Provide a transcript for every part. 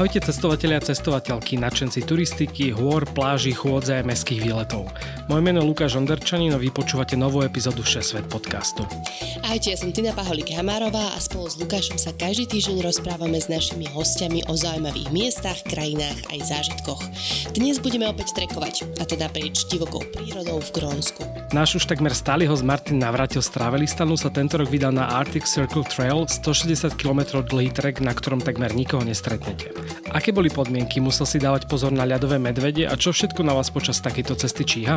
Ahojte cestovatelia a cestovateľky, nadšenci turistiky, hôr, pláži, chôdze a mestských výletov. Moje meno je Lukáš Onderčanin a vy počúvate novú epizódu Všesvet podcastu. Ahojte, ja som Tina Paholík Hamárová a spolu s Lukášom sa každý týždeň rozprávame s našimi hostiami o zaujímavých miestach, krajinách aj zážitkoch. Dnes budeme opäť trekovať, a teda prieč divokou prírodou v Grónsku. Náš už takmer stály host Martin Navratil z Travelistanu sa tento rok vydal na Arctic Circle Trail, 160 km dlhý trek, na ktorom takmer nikoho nestretnete. Aké boli podmienky? Musel si dávať pozor na ľadové medvede a čo všetko na vás počas takejto cesty číha?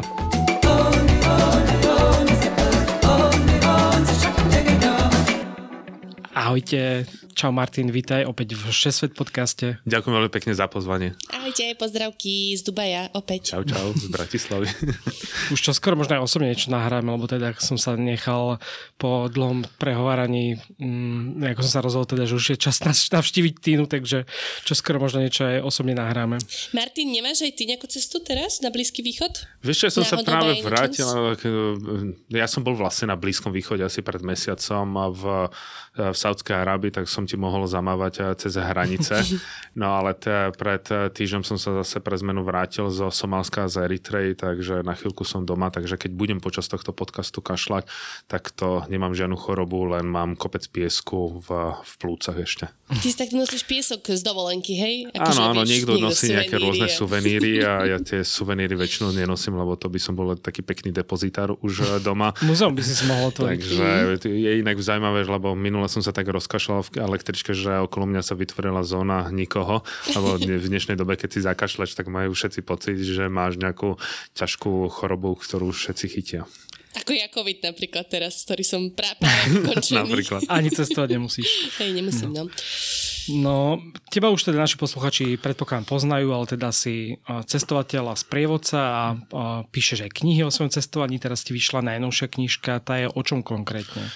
Ahojte, čau Martin, vítaj opäť v 6 Svet podcaste. Ďakujem veľmi pekne za pozvanie. Ahojte, pozdravky z Dubaja opäť. Čau, čau, z Bratislavy. Už čo skoro možno aj osobne niečo nahráme, lebo teda som sa nechal po dlhom prehováraní, mm, ako som sa rozhodol teda, že už je čas navštíviť Tínu, takže čo skoro možno niečo aj osobne nahráme. Martin, nemáš aj ty nejakú cestu teraz na Blízky východ? Vieš, ja som sa práve vrátil, ja som bol vlastne na Blízkom východe asi pred mesiacom v, v Saudskej Arábii, tak som ti mohol zamávať eh, cez hranice. No ale te, pred eh, týždňom som sa zase pre zmenu vrátil zo Somálska z Eritrej, takže na chvíľku som doma, takže keď budem počas tohto podcastu kašľať, tak to nemám žiadnu chorobu, len mám kopec piesku v, v plúcach ešte. Ty si tak nosíš piesok z dovolenky, hej? Ako, áno, áno, niekto, niekto nosí nejaké rôzne a... suveníry a ja tie suveníry väčšinou nenosím, lebo to by som bol taký pekný depozitár už eh, doma. Muzeum by si si mohol to Takže je inak zaujímavé, lebo minule som sa tak rozkašľal v električke, že okolo mňa sa vytvorila zóna nikoho, lebo v dnešnej dobe, keď si zakašľaš, tak majú všetci pocit, že máš nejakú ťažkú chorobu, ktorú všetci chytia. Ako ja COVID napríklad teraz, ktorý som práve končený. napríklad. Ani cestovať nemusíš. Hej, nemusím, no. No, teba už teda naši posluchači predpokladám poznajú, ale teda si cestovateľ a sprievodca a, a píšeš aj knihy o svojom cestovaní. Teraz ti vyšla najnovšia knižka, tá je o čom konkrétne?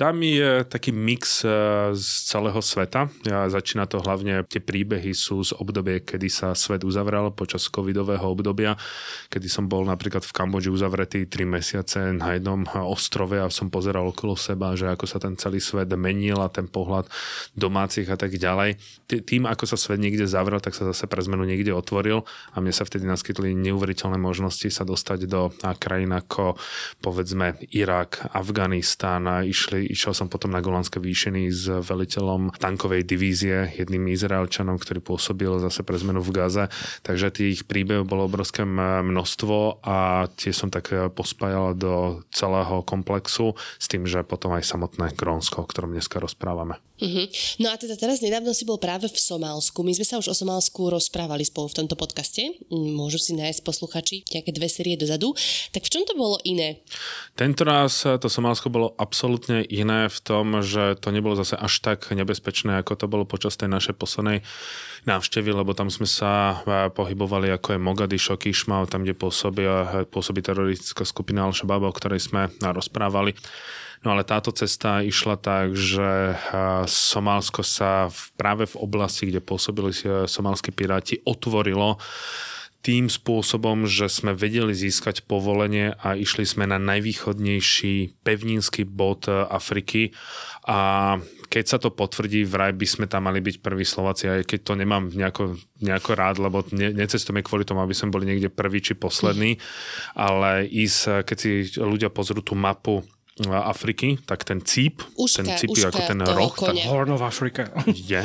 Tam je taký mix e, z celého sveta. Ja začína to hlavne, tie príbehy sú z obdobie, kedy sa svet uzavrel počas covidového obdobia, kedy som bol napríklad v Kambodži uzavretý 3 mesiace na jednom ostrove a som pozeral okolo seba, že ako sa ten celý svet menil a ten pohľad domácich a tak ďalej. Tým, ako sa svet niekde zavrel, tak sa zase pre zmenu niekde otvoril a mne sa vtedy naskytli neuveriteľné možnosti sa dostať do krajín ako povedzme Irak, Afganistán išli išiel som potom na Golanské výšiny s veliteľom tankovej divízie, jedným Izraelčanom, ktorý pôsobil zase pre zmenu v Gaze. Takže tých príbehov bolo obrovské množstvo a tie som tak e, pospájal do celého komplexu s tým, že potom aj samotné Grónsko, o ktorom dneska rozprávame. Uh-huh. No a teda teraz nedávno si bol práve v Somálsku. My sme sa už o Somálsku rozprávali spolu v tomto podcaste. Môžu si nájsť posluchači nejaké dve série dozadu. Tak v čom to bolo iné? Tento raz to Somálsko bolo absolútne iné v tom, že to nebolo zase až tak nebezpečné, ako to bolo počas tej našej poslednej návštevy, lebo tam sme sa e, pohybovali ako je Mogadišo, Kišmau, tam, kde pôsobí, pôsobí teroristická skupina Al-Shabaab, o ktorej sme rozprávali. No ale táto cesta išla tak, že Somálsko sa práve v oblasti, kde pôsobili somálsky piráti, otvorilo tým spôsobom, že sme vedeli získať povolenie a išli sme na najvýchodnejší pevninský bod Afriky. A keď sa to potvrdí, vraj by sme tam mali byť prví Slováci, aj keď to nemám nejako, nejako rád, lebo ne, necestujeme kvôli tomu, aby sme boli niekde prvý či posledný, ale ísť, keď si ľudia pozrú tú mapu Afriky, tak ten cíp, uška, ten cíp je ako ten roh. Tak, Horn of Africa. Je.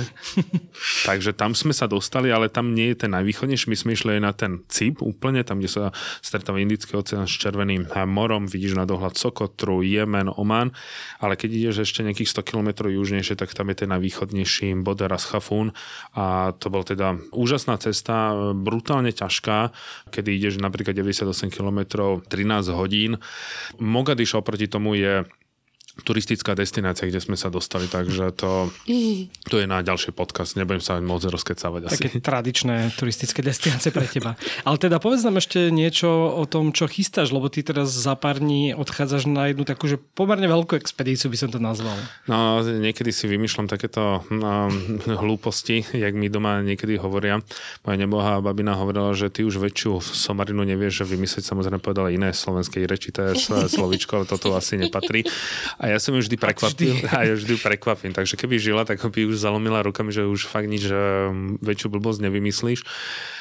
Takže tam sme sa dostali, ale tam nie je ten najvýchodnejší. My sme išli aj na ten cíp úplne, tam, kde sa stretáva Indický oceán s Červeným morom, vidíš na dohľad Sokotru, Jemen, Oman, ale keď ideš ešte nejakých 100 km južnejšie, tak tam je ten najvýchodnejší bod Chafún a to bol teda úžasná cesta, brutálne ťažká, kedy ideš napríklad 98 km 13 hodín. Mogadiš oproti tomu je je turistická destinácia, kde sme sa dostali, takže to, to je na ďalší podcast, nebudem sa môcť rozkecávať asi. Také tradičné turistické destinácie pre teba. Ale teda povedz nám ešte niečo o tom, čo chystáš, lebo ty teraz za pár dní odchádzaš na jednu takú, že pomerne veľkú expedíciu by som to nazval. No, niekedy si vymýšľam takéto no, hlúposti, jak mi doma niekedy hovoria. Moja nebohá babina hovorila, že ty už väčšiu somarinu nevieš, že vymyslieť samozrejme povedala iné slovenskej reči, to je slovičko, ale toto asi nepatrí. A ja som ju vždy prekvapil. Vždy. A ja vždy prekvapím. Takže keby žila, tak by už zalomila rukami, že už fakt nič väčšiu blbosť nevymyslíš.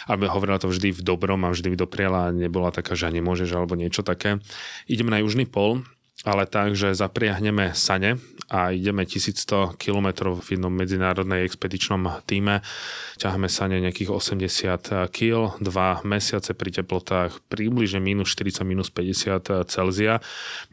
A hovorila to vždy v dobrom a vždy mi dopriala a nebola taká, že nemôžeš alebo niečo také. Idem na južný pol, ale tak, že zapriahneme sane a ideme 1100 km v jednom medzinárodnej expedičnom týme. Ťaháme sane nejakých 80 kg, dva mesiace pri teplotách približne minus 40, minus 50 Celzia.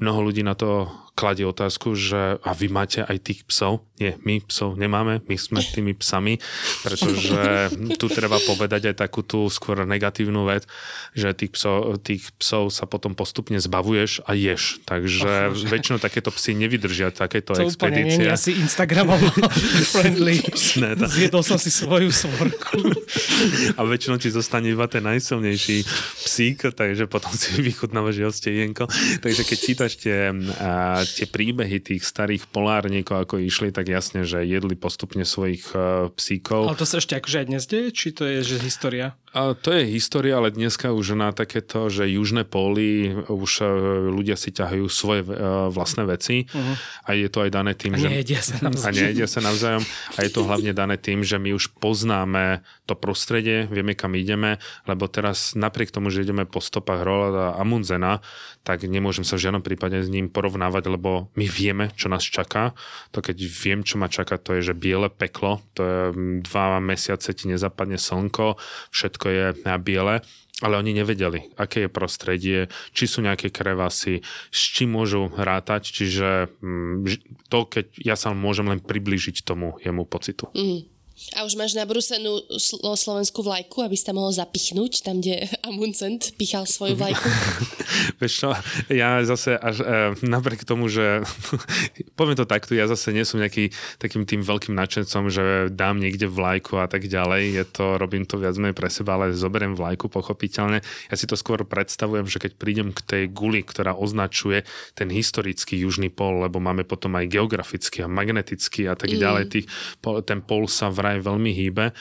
Mnoho ľudí na to kladie otázku, že a vy máte aj tých psov? Nie, my psov nemáme, my sme tými psami, pretože tu treba povedať aj takú tú skôr negatívnu vec, že tých psov, tých psov sa potom postupne zbavuješ a ješ. Takže oh, väčšinou takéto psy nevydržia takéto to expedície. To úplne asi Instagramovo friendly. Ne, tá... Zjedol som si svoju svorku. A väčšinou ti zostane iba ten najsilnejší psík, takže potom si vychutnávaš jeho stejenko. Takže keď čítaš tie tie príbehy tých starých polárnikov, ako išli, tak jasne, že jedli postupne svojich uh, psíkov. Ale to sa ešte akože aj dnes deje? Či to je že história? A to je história, ale dneska už na takéto, že južné póly už uh, ľudia si ťahajú svoje uh, vlastné veci uh-huh. a je to aj dané tým, a že... Nejedia sa navzájom. A nejedia sa navzájom. A je to hlavne dané tým, že my už poznáme to prostredie, vieme kam ideme, lebo teraz napriek tomu, že ideme po stopách Rolanda a Amundzena, tak nemôžem sa v žiadnom prípade s ním porovnávať, lebo my vieme, čo nás čaká. To keď viem, čo ma čaká, to je, že biele peklo, to je dva mesiace ti nezapadne slnko, všetko je biele ale oni nevedeli, aké je prostredie, či sú nejaké krevasy, s čím môžu rátať, čiže to, keď ja sa môžem len priblížiť tomu jemu pocitu. Mm. A už máš nabrúsenú sl- slovenskú vlajku, aby si tam mohol zapichnúť, tam, kde Amuncent pichal svoju vlajku? Vieš čo, ja zase až e, napriek tomu, že poviem to takto, ja zase nie som nejaký takým tým veľkým nadšencom, že dám niekde vlajku a tak ďalej. Je to, robím to viac menej pre seba, ale zoberiem vlajku pochopiteľne. Ja si to skôr predstavujem, že keď prídem k tej guli, ktorá označuje ten historický južný pol, lebo máme potom aj geografický a magnetický a tak mm. ďalej, tých, ten pol sa vraj aj veľmi hýbe,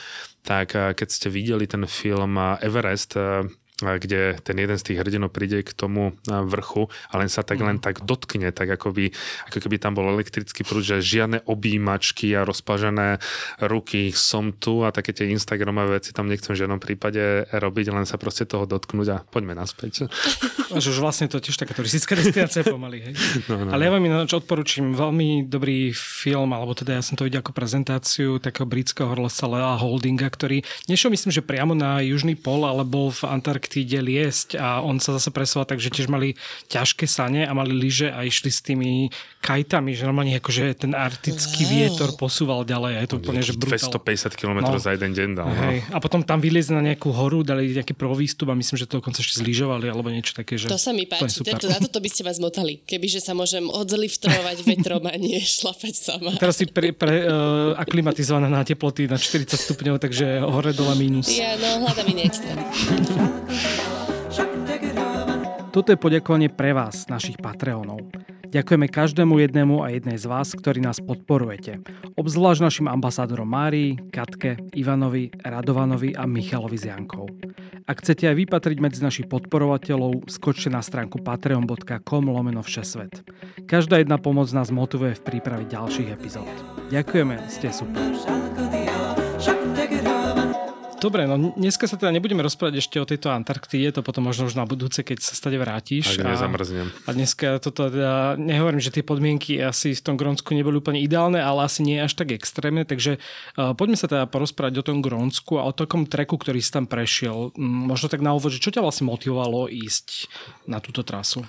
tak eh, keď ste videli ten film eh, Everest, eh, kde ten jeden z tých hrdinov príde k tomu vrchu a len sa tak len mhm. tak dotkne, tak ako, by, ako keby tam bol elektrický prúd, že žiadne objímačky a rozpažené ruky som tu a také tie Instagramové veci tam nechcem v žiadnom prípade robiť, len sa proste toho dotknúť a poďme naspäť. Až už vlastne to tiež taká turistická destinácia pomaly. Hej? No, no. Ale ja vám ináč odporúčam veľmi dobrý film, alebo teda ja som to videl ako prezentáciu takého britského horlesa Lea Holdinga, ktorý nešiel myslím, že priamo na južný pol, ale bol v Antarktíde Antarktíde liesť a on sa zase presúval tak, že tiež mali ťažké sane a mali lyže a išli s tými kajtami, že normálne akože ten arktický wow. vietor posúval ďalej a je to úplne, že brutál. 250 km no. za jeden deň dal. No. Hej. A potom tam vyliezli na nejakú horu, dali nejaký prvý výstup a myslím, že to dokonca ešte zlyžovali alebo niečo také. Že to sa mi páči, to to, na toto by ste ma zmotali. Kebyže sa môžem odzliftrovať vetrom a nie šlapať sama. Teraz si pre, pre, uh, aklimatizovaná na teploty na 40 stupňov, takže hore dole minus. Ja, no, hľadám iný extrém. Toto je poďakovanie pre vás, našich Patreonov. Ďakujeme každému jednému a jednej z vás, ktorí nás podporujete. Obzvlášť našim ambasádorom Márii, Katke, Ivanovi, Radovanovi a Michalovi z Jankov. Ak chcete aj vypatriť medzi našich podporovateľov, skočte na stránku patreon.com lomeno všesvet. Každá jedna pomoc nás motivuje v príprave ďalších epizód. Ďakujeme, ste super. Dobre, no dneska sa teda nebudeme rozprávať ešte o tejto Antarktíde, to potom možno už na budúce, keď sa stade vrátiš. Ak nezamrznem. A, a dneska toto teda, nehovorím, že tie podmienky asi v tom Grónsku neboli úplne ideálne, ale asi nie až tak extrémne, takže uh, poďme sa teda porozprávať o tom Grónsku a o takom treku, ktorý si tam prešiel. Možno tak na úvod, že čo ťa vlastne motivovalo ísť na túto trasu?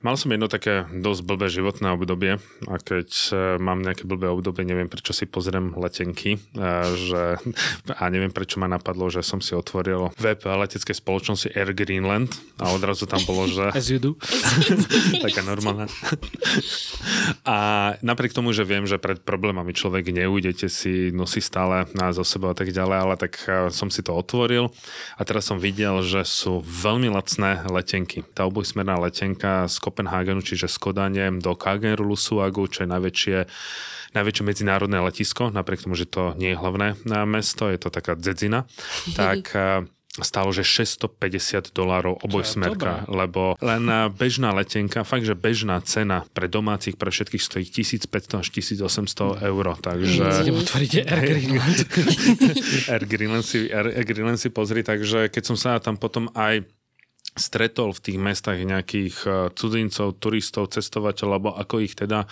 Mal som jedno také dosť blbé životné obdobie a keď e, mám nejaké blbé obdobie, neviem prečo si pozriem letenky a, e, že, a neviem prečo ma napadlo, že som si otvoril web leteckej spoločnosti Air Greenland a odrazu tam bolo, že... As you do. taká normálna. a napriek tomu, že viem, že pred problémami človek neújdete si, nosí stále nás zo sebou a tak ďalej, ale tak e, som si to otvoril a teraz som videl, že sú veľmi lacné letenky. Tá obojsmerná letenka z Kopenhagenu, čiže z Kodane do Kagenrulusuagu, čo je najväčšie najväčšie medzinárodné letisko, napriek tomu, že to nie je hlavné mesto, je to taká dzedzina, tak eh, stalo, že 650 dolárov obojsmerka, lebo len bežná letenka, fakt, že bežná cena pre domácich, pre všetkých stojí 1500 až 1800 eur, takže... Otvoriť Air Greenland. Air Greenland si, Air, Air Greenland si pozri, takže keď som sa tam potom aj stretol v tých mestách nejakých e, cudzincov, turistov, cestovateľov, alebo ako ich teda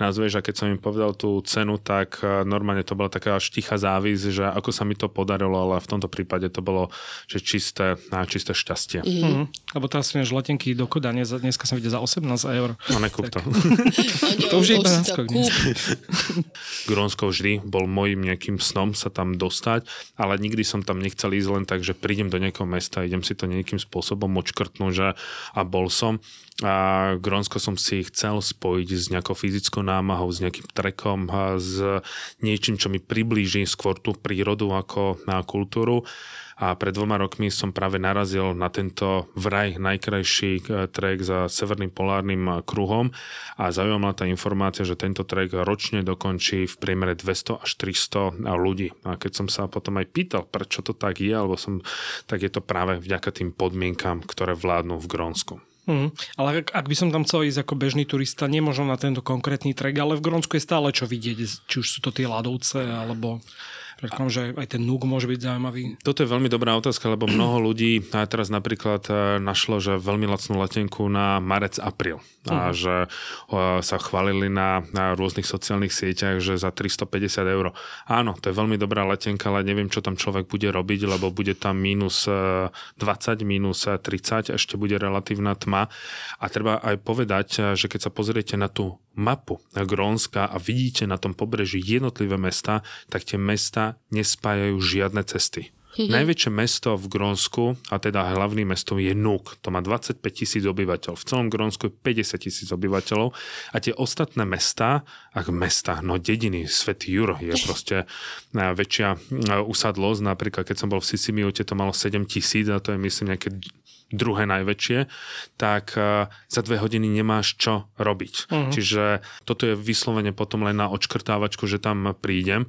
nazveš a keď som im povedal tú cenu, tak e, normálne to bola taká až tichá závis, že ako sa mi to podarilo, ale v tomto prípade to bolo že čisté, čisté šťastie. Mm-hmm. Lebo teraz sú letenky do Kodane, dneska som videl za 18 eur. No nekúp to. to už je iba náskok. Grónsko vždy bol môjim nejakým snom sa tam dostať, ale nikdy som tam nechcel ísť len tak, že prídem do nejakého mesta, idem si to nejakým spôsobom odškrtnúť, že a bol som. A Grónsko som si chcel spojiť s nejakou fyzickou námahou, s nejakým trekom, s niečím, čo mi priblíži skôr tú prírodu ako na kultúru a pred dvoma rokmi som práve narazil na tento vraj najkrajší e, trek za Severným polárnym e, kruhom a zaujímavá tá informácia, že tento trek ročne dokončí v priemere 200 až 300 e, ľudí. A keď som sa potom aj pýtal, prečo to tak je, alebo som, tak je to práve vďaka tým podmienkam, ktoré vládnu v Grónsku. Hmm. Ale ak, ak by som tam chcel ísť ako bežný turista, nemôžem na tento konkrétny trek, ale v Grónsku je stále čo vidieť, či už sú to tie ľadovce, alebo Predpokladám, že aj ten núk môže byť zaujímavý. Toto je veľmi dobrá otázka, lebo mnoho ľudí aj teraz napríklad e, našlo, že veľmi lacnú letenku na marec, apríl. A uh-huh. že uh, sa chválili na, na rôznych sociálnych sieťach, že za 350 eur. Áno, to je veľmi dobrá letenka, ale neviem, čo tam človek bude robiť, lebo bude tam minus 20, minus 30, ešte bude relatívna tma. A treba aj povedať, že keď sa pozriete na tú mapu Grónska a vidíte na tom pobreží jednotlivé mesta, tak tie mesta nespájajú žiadne cesty. Najväčšie mesto v Grónsku, a teda hlavným mestom je Nuk. To má 25 tisíc obyvateľov. V celom Grónsku je 50 tisíc obyvateľov. A tie ostatné mesta, ak mesta, no dediny, Svetý Juro je proste väčšia usadlosť. Napríklad, keď som bol v Sisimiute, to malo 7 tisíc a to je myslím nejaké druhé najväčšie, tak e, za dve hodiny nemáš čo robiť. Uh-huh. Čiže toto je vyslovene potom len na odškrtávačku, že tam prídem,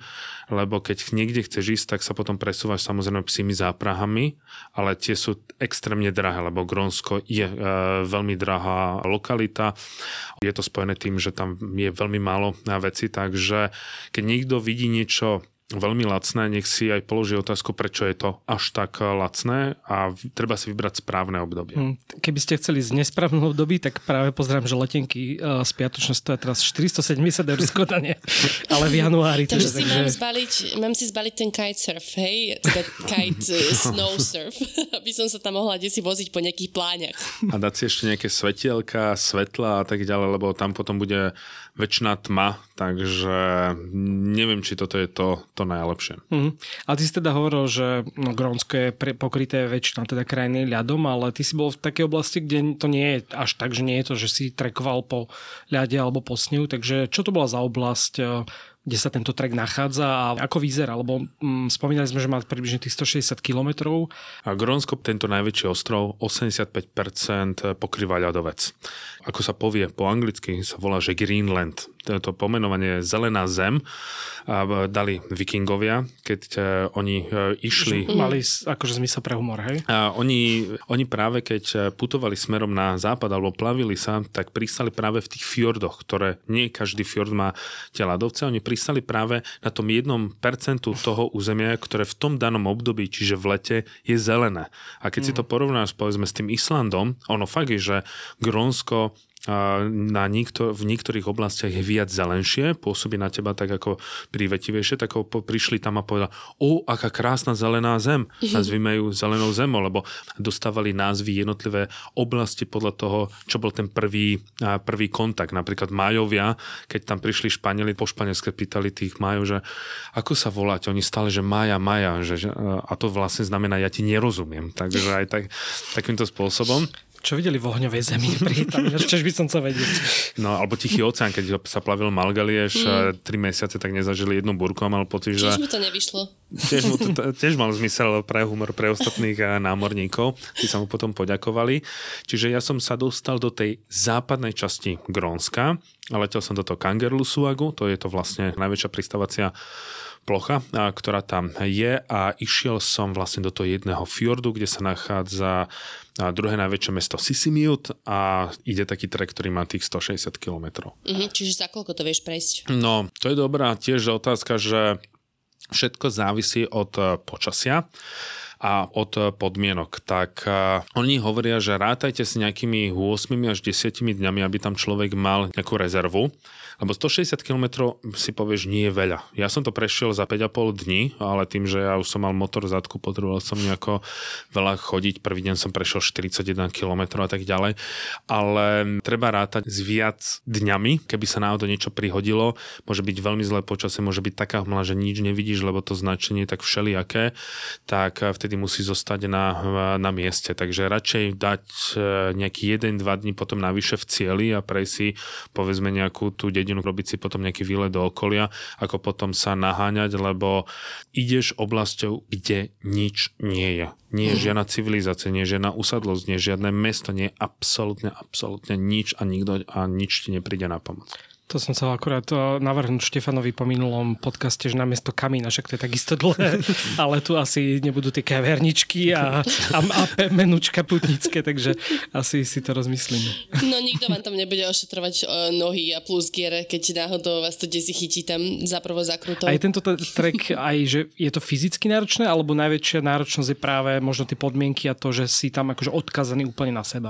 lebo keď niekde chceš ísť, tak sa potom presúvaš samozrejme psými záprahami, ale tie sú extrémne drahé, lebo Grónsko je e, veľmi drahá lokalita. Je to spojené tým, že tam je veľmi málo na veci, takže keď niekto vidí niečo veľmi lacné, nech si aj položí otázku, prečo je to až tak lacné a treba si vybrať správne obdobie. Hm, keby ste chceli z nesprávneho období, tak práve pozerám, že letenky uh, z piatočne stoja teraz 470 eur skodanie, ale v januári. Takže si takže... mám, zbaliť, mám si zbaliť ten kitesurf, hej? Teda kite uh, snow surf, aby som sa tam mohla si voziť po nejakých pláňach. A dať si ešte nejaké svetielka, svetla a tak ďalej, lebo tam potom bude väčšiná tma, takže neviem, či toto je to, to najlepšie. Mm. A ty si teda hovoril, že no, Grónsko je pre, pokryté väčšinou teda krajiny ľadom, ale ty si bol v takej oblasti, kde to nie je až tak, že nie je to, že si trekoval po ľade alebo po snehu, takže čo to bola za oblasť? Kde sa tento trek nachádza a ako vyzerá, lebo mm, spomínali sme, že má približne tých 160 kilometrov. A Grónsko, tento najväčší ostrov, 85% pokrýva ľadovec. Ako sa povie po anglicky, sa volá, že Greenland. To pomenovanie Zelená zem dali vikingovia, keď e, oni e, išli... Mali akože zmysel pre humor, hej? A oni, oni práve keď e, putovali smerom na západ alebo plavili sa, tak pristali práve v tých fjordoch, ktoré nie každý fjord má tie ľadovce. Oni pristali práve na tom jednom percentu toho územia, ktoré v tom danom období, čiže v lete, je zelené. A keď mm. si to porovnáš povedzme s tým Islandom, ono fakt je, že Grónsko na niekto, v niektorých oblastiach je viac zelenšie, pôsobí na teba tak ako privetivejšie, tak prišli tam a povedali, o, aká krásna zelená zem. Mhm. Nazvime ju zelenou zemou, lebo dostávali názvy jednotlivé oblasti podľa toho, čo bol ten prvý, prvý kontakt. Napríklad Majovia, keď tam prišli Španieli, po španielske pýtali tých Majov, že ako sa voláte? Oni stále, že Maja, Maja. Že, a to vlastne znamená, ja ti nerozumiem. Takže aj tak, takýmto spôsobom. Čo videli v ohňovej zemi Čož by som chcel vedieť. No, alebo Tichý oceán, keď sa plavil Malgalieš mm. tri mesiace, tak nezažili jednu burku a mal pocit, že... Tiež mu to nevyšlo. Tiež, mu to, tiež mal zmysel pre humor pre ostatných námorníkov, tí sa mu potom poďakovali. Čiže ja som sa dostal do tej západnej časti Grónska a letel som do toho Kangerlusuagu, to je to vlastne najväčšia pristávacia plocha, ktorá tam je a išiel som vlastne do toho jedného fjordu, kde sa nachádza druhé najväčšie mesto Sisimiut a ide taký trek, ktorý má tých 160 km. Mhm, čiže za koľko to vieš prejsť? No, to je dobrá tiež otázka, že všetko závisí od e, počasia a od podmienok. Tak oni hovoria, že rátajte s nejakými 8 až 10 dňami, aby tam človek mal nejakú rezervu. Lebo 160 km si povieš nie je veľa. Ja som to prešiel za 5,5 dní, ale tým, že ja už som mal motor v zadku, potreboval som nejako veľa chodiť. Prvý deň som prešiel 41 km a tak ďalej. Ale treba rátať s viac dňami, keby sa náhodou niečo prihodilo. Môže byť veľmi zlé počasie, môže byť taká hmla, že nič nevidíš, lebo to značenie je tak všelijaké, tak vtedy musí zostať na, na mieste. Takže radšej dať e, nejaký 1-2 dní potom navyše v cieli a prejsť si povedzme nejakú tú dedinu robiť si potom nejaký výlet do okolia, ako potom sa naháňať, lebo ideš oblasťou, kde nič nie je. Nie je mm. žiadna civilizácia, nie je žiadna usadlosť, nie je žiadne mesto, nie je absolútne, absolútne nič a nikto a nič ti nepríde na pomoc. To som chcel akurát eh, navrhnúť Štefanovi po minulom podcaste, že namiesto kamína, však to je takisto dlhé, ale tu asi nebudú tie kaverničky a, a, a menučka putnické, takže asi si to rozmyslím. No nikto vám tam nebude ošetrovať eh, nohy a plus giere, keď náhodou vás to desi chytí tam za prvo zakrutou. Aj tento trek, aj že je to fyzicky náročné, alebo najväčšia náročnosť je práve možno tie podmienky a to, že si tam akože odkazaný úplne na seba?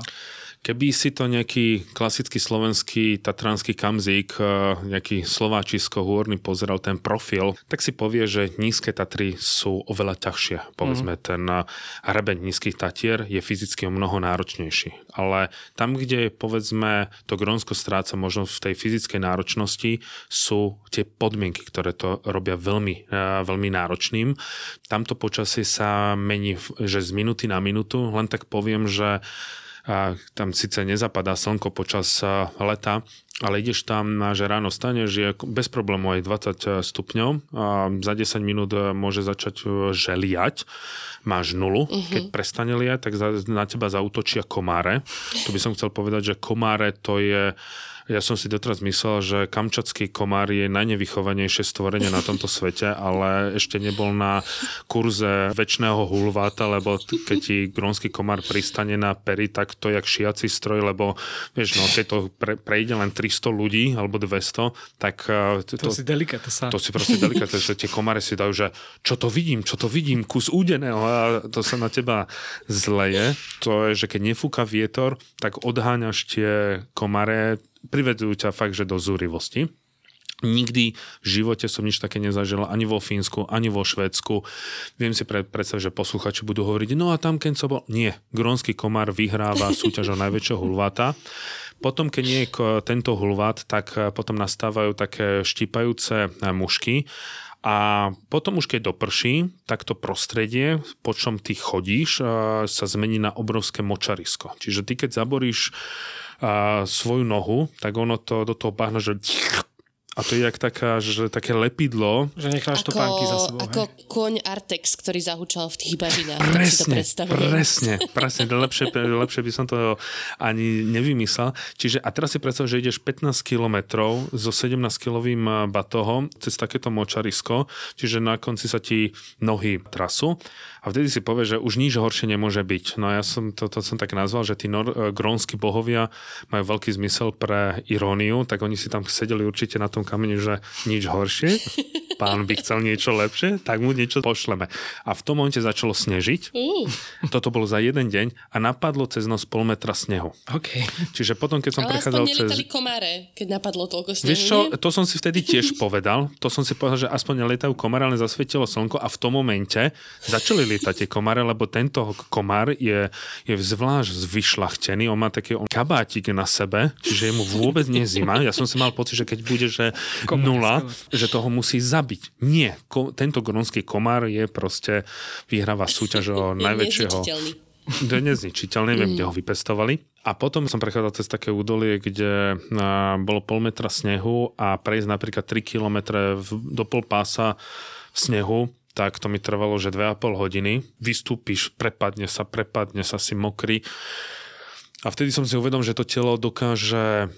Keby si to nejaký klasický slovenský tatranský kamzík, e, nejaký slováčisko hôrny pozeral ten profil, tak si povie, že nízke Tatry sú oveľa ťažšie. Povedzme, mm. ten e, hrebeň nízkych Tatier je fyzicky o mnoho náročnejší. Ale tam, kde povedzme to Grónsko stráca možno v tej fyzickej náročnosti, sú tie podmienky, ktoré to robia veľmi, e, veľmi náročným. Tamto počasie sa mení, že z minuty na minútu, len tak poviem, že a tam síce nezapadá slnko počas leta, ale ideš tam, že ráno staneš, je bez problémov aj 20 stupňov a za 10 minút e, môže začať želiať, máš nulu, uh-huh. keď prestane liať, tak na teba zautočia komáre. Tu by som chcel povedať, že komáre to je ja som si doteraz myslel, že kamčatský komár je najnevychovanejšie stvorenie na tomto svete, ale ešte nebol na kurze väčšného hulváta, lebo keď ti grónsky komár pristane na pery, tak to jak šiaci stroj, lebo vieš, no, keď to pre, prejde len 300 ľudí alebo 200, tak... E, to, to si delikát, to sa... To si proste delikát, že tie komáre si dajú, že čo to vidím, čo to vidím, kus údeného a to sa na teba zleje. To je, že keď nefúka vietor, tak odháňaš tie komáre privedú ťa fakt, že do zúrivosti. Nikdy v živote som nič také nezažil ani vo Fínsku, ani vo Švédsku. Viem si predstaviť, že posluchači budú hovoriť, no a tam keď som bol... Nie, grónsky komár vyhráva súťaž o najväčšieho hulváta. Potom, keď nie je tento hulvát, tak eh, potom nastávajú také štípajúce eh, mušky a potom už keď doprší, tak to prostredie, po čom ty chodíš, eh, sa zmení na obrovské močarisko. Čiže ty keď zaboríš a, svoju nohu, tak ono to do toho bahne, že a to je jak taká, že také lepidlo. Že necháš to pánky za sebou. Ako hej? koň Artex, ktorý zahučal v tých bažinách. Presne, si to presne, presne. Lepšie, lepšie by som to ani nevymyslel. Čiže a teraz si predstav, že ideš 15 kilometrov so 17-kilovým batohom cez takéto močarisko, čiže na konci sa ti nohy trasu A vtedy si povie, že už nič horšie nemôže byť. No ja som to, to som tak nazval, že tí nor- e, grónsky bohovia majú veľký zmysel pre iróniu, tak oni si tam sedeli určite na tom kameni, že nič horšie. Pán by chcel niečo lepšie, tak mu niečo pošleme. A v tom momente začalo snežiť. Toto bolo za jeden deň a napadlo cez noc pol metra snehu. Okay. Čiže potom, keď som Ale prechádzal cez... komáre, keď napadlo toľko snehu. Vieš čo, to som si vtedy tiež povedal. To som si povedal, že aspoň nelietajú komáre, ale zasvietilo slnko a v tom momente začali lietať tie komáre, lebo tento komár je, je zvlášť zvyšľachtený. On má taký on kabátik na sebe, čiže je mu vôbec nie zima. Ja som si mal pocit, že keď bude, že nula, že toho musí zabiť. Nie. Ko, tento grónsky komár je proste, vyhráva súťaž o najväčšieho... To je nezničiteľné, neviem, mm. kde ho vypestovali. A potom som prechádzal cez také údolie, kde bolo pol metra snehu a prejsť napríklad 3 km do pol pása snehu, tak to mi trvalo, že 2,5 hodiny. Vystúpiš, prepadne sa, prepadne sa, si mokrý. A vtedy som si uvedom, že to telo dokáže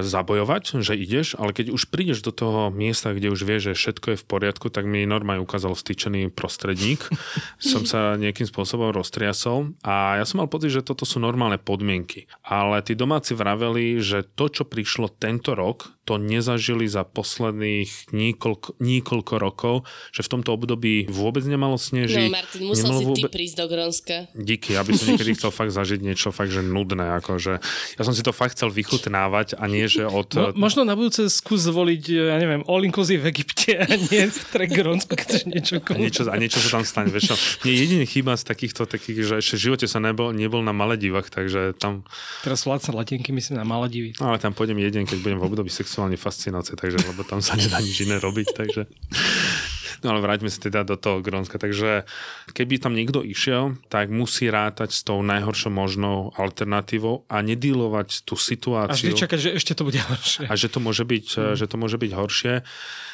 zabojovať, že ideš, ale keď už prídeš do toho miesta, kde už vieš, že všetko je v poriadku, tak mi normálne ukázal vstýčený prostredník. som sa nejakým spôsobom roztriasol a ja som mal pocit, že toto sú normálne podmienky. Ale tí domáci vraveli, že to, čo prišlo tento rok, to nezažili za posledných niekoľko, niekoľko rokov, že v tomto období vôbec nemalo snežiť. No Martin, musel si vôbec... ty prísť do Grónska. Díky, aby som niekedy chcel fakt zažiť niečo fakt, že nudné. Akože. Ja som si to fakt chcel vychutnávať a nie, že od... Mo, možno na budúce skús zvoliť, ja neviem, all inclusive v Egypte a nie v Grónsku, keď chceš niečo a niečo, a niečo sa tam stane. Vieš, nie jediný chyba z takýchto, takých, že ešte v živote sa nebol, nebol na Maledivách, takže tam... Teraz vládca latinky, myslím, na Maledivy. No, ale tam pôjdem jeden, keď budem v období sexu sexuálne fascinácie, takže lebo tam sa nedá nič iné robiť, takže... No ale vráťme sa teda do toho Grónska. Takže keby tam niekto išiel, tak musí rátať s tou najhoršou možnou alternatívou a nedílovať tú situáciu. A vždy čakať, že ešte to bude horšie. A že to môže byť, mm. že to môže byť horšie.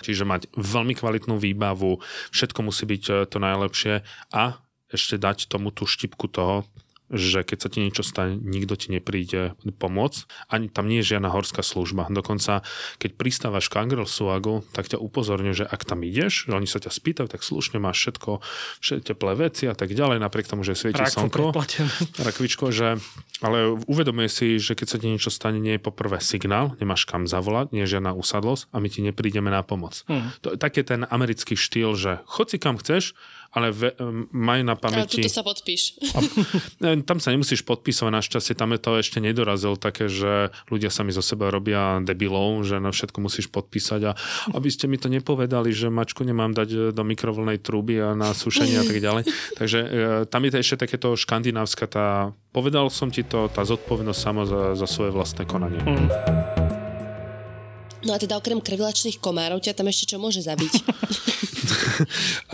Čiže mať veľmi kvalitnú výbavu, všetko musí byť eh, to najlepšie a ešte dať tomu tú štipku toho, že keď sa ti niečo stane, nikto ti nepríde pomôcť. Ani tam nie je žiadna horská služba. Dokonca, keď pristávaš k Suagu, tak ťa upozorňujú, že ak tam ideš, že oni sa ťa spýtajú, tak slušne máš všetko, všetko teplé veci a tak ďalej, napriek tomu, že svieti slnko. Rakvičko, že ale uvedomuje si, že keď sa ti niečo stane, nie je poprvé signál, nemáš kam zavolať, nie je žiadna usadlosť a my ti neprídeme na pomoc. Hmm. To je ten americký štýl, že chod si kam chceš, ale ve, maj na pamäti... Ale sa podpíš. A, tam sa nemusíš podpísať, našťastie tam je to ešte nedorazil také, že ľudia sami zo seba robia debilov, že na všetko musíš podpísať a aby ste mi to nepovedali, že mačku nemám dať do mikrovlnej trúby a na sušenie a tak ďalej. Takže e, tam je to ešte takéto škandinávska tá, povedal som ti to, tá zodpovednosť sama za, za svoje vlastné konanie. Mm. No a teda okrem krvilačných komárov ťa tam ešte čo môže zabiť?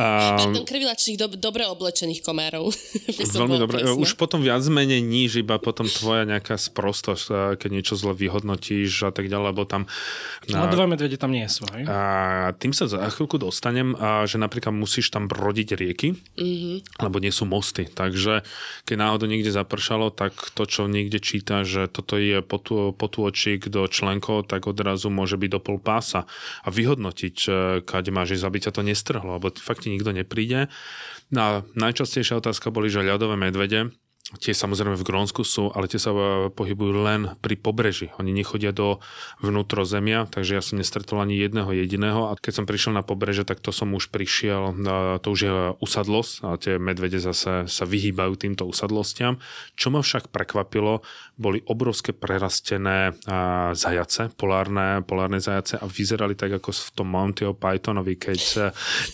a... Pardon, krvilačných do, dobre oblečených komárov. Veľmi dobre. Už potom viac menej níž, iba potom tvoja nejaká sprostosť, keď niečo zle vyhodnotíš a tak ďalej, lebo tam... Ale dva medvede tam nie sú, hej? A tým sa za chvíľku dostanem, a že napríklad musíš tam brodiť rieky, mm-hmm. lebo nie sú mosty. Takže keď náhodou niekde zapršalo, tak to, čo niekde číta, že toto je potôčik do členkov, tak odrazu môže byť do pol pása a vyhodnotiť, kade máš ísť, aby ťa to nestrhlo, lebo fakt ti nikto nepríde. No a najčastejšia otázka boli, že ľadové medvede, Tie samozrejme v Grónsku sú, ale tie sa e, pohybujú len pri pobreží. Oni nechodia do vnútrozemia, takže ja som nestretol ani jedného jediného a keď som prišiel na pobreže, tak to som už prišiel, to už je usadlosť a tie medvede zase sa vyhýbajú týmto usadlostiam. Čo ma však prekvapilo, boli obrovské prerastené zajace, polárne, polárne zajace a vyzerali tak ako v tom Montyho Pythonovi, keď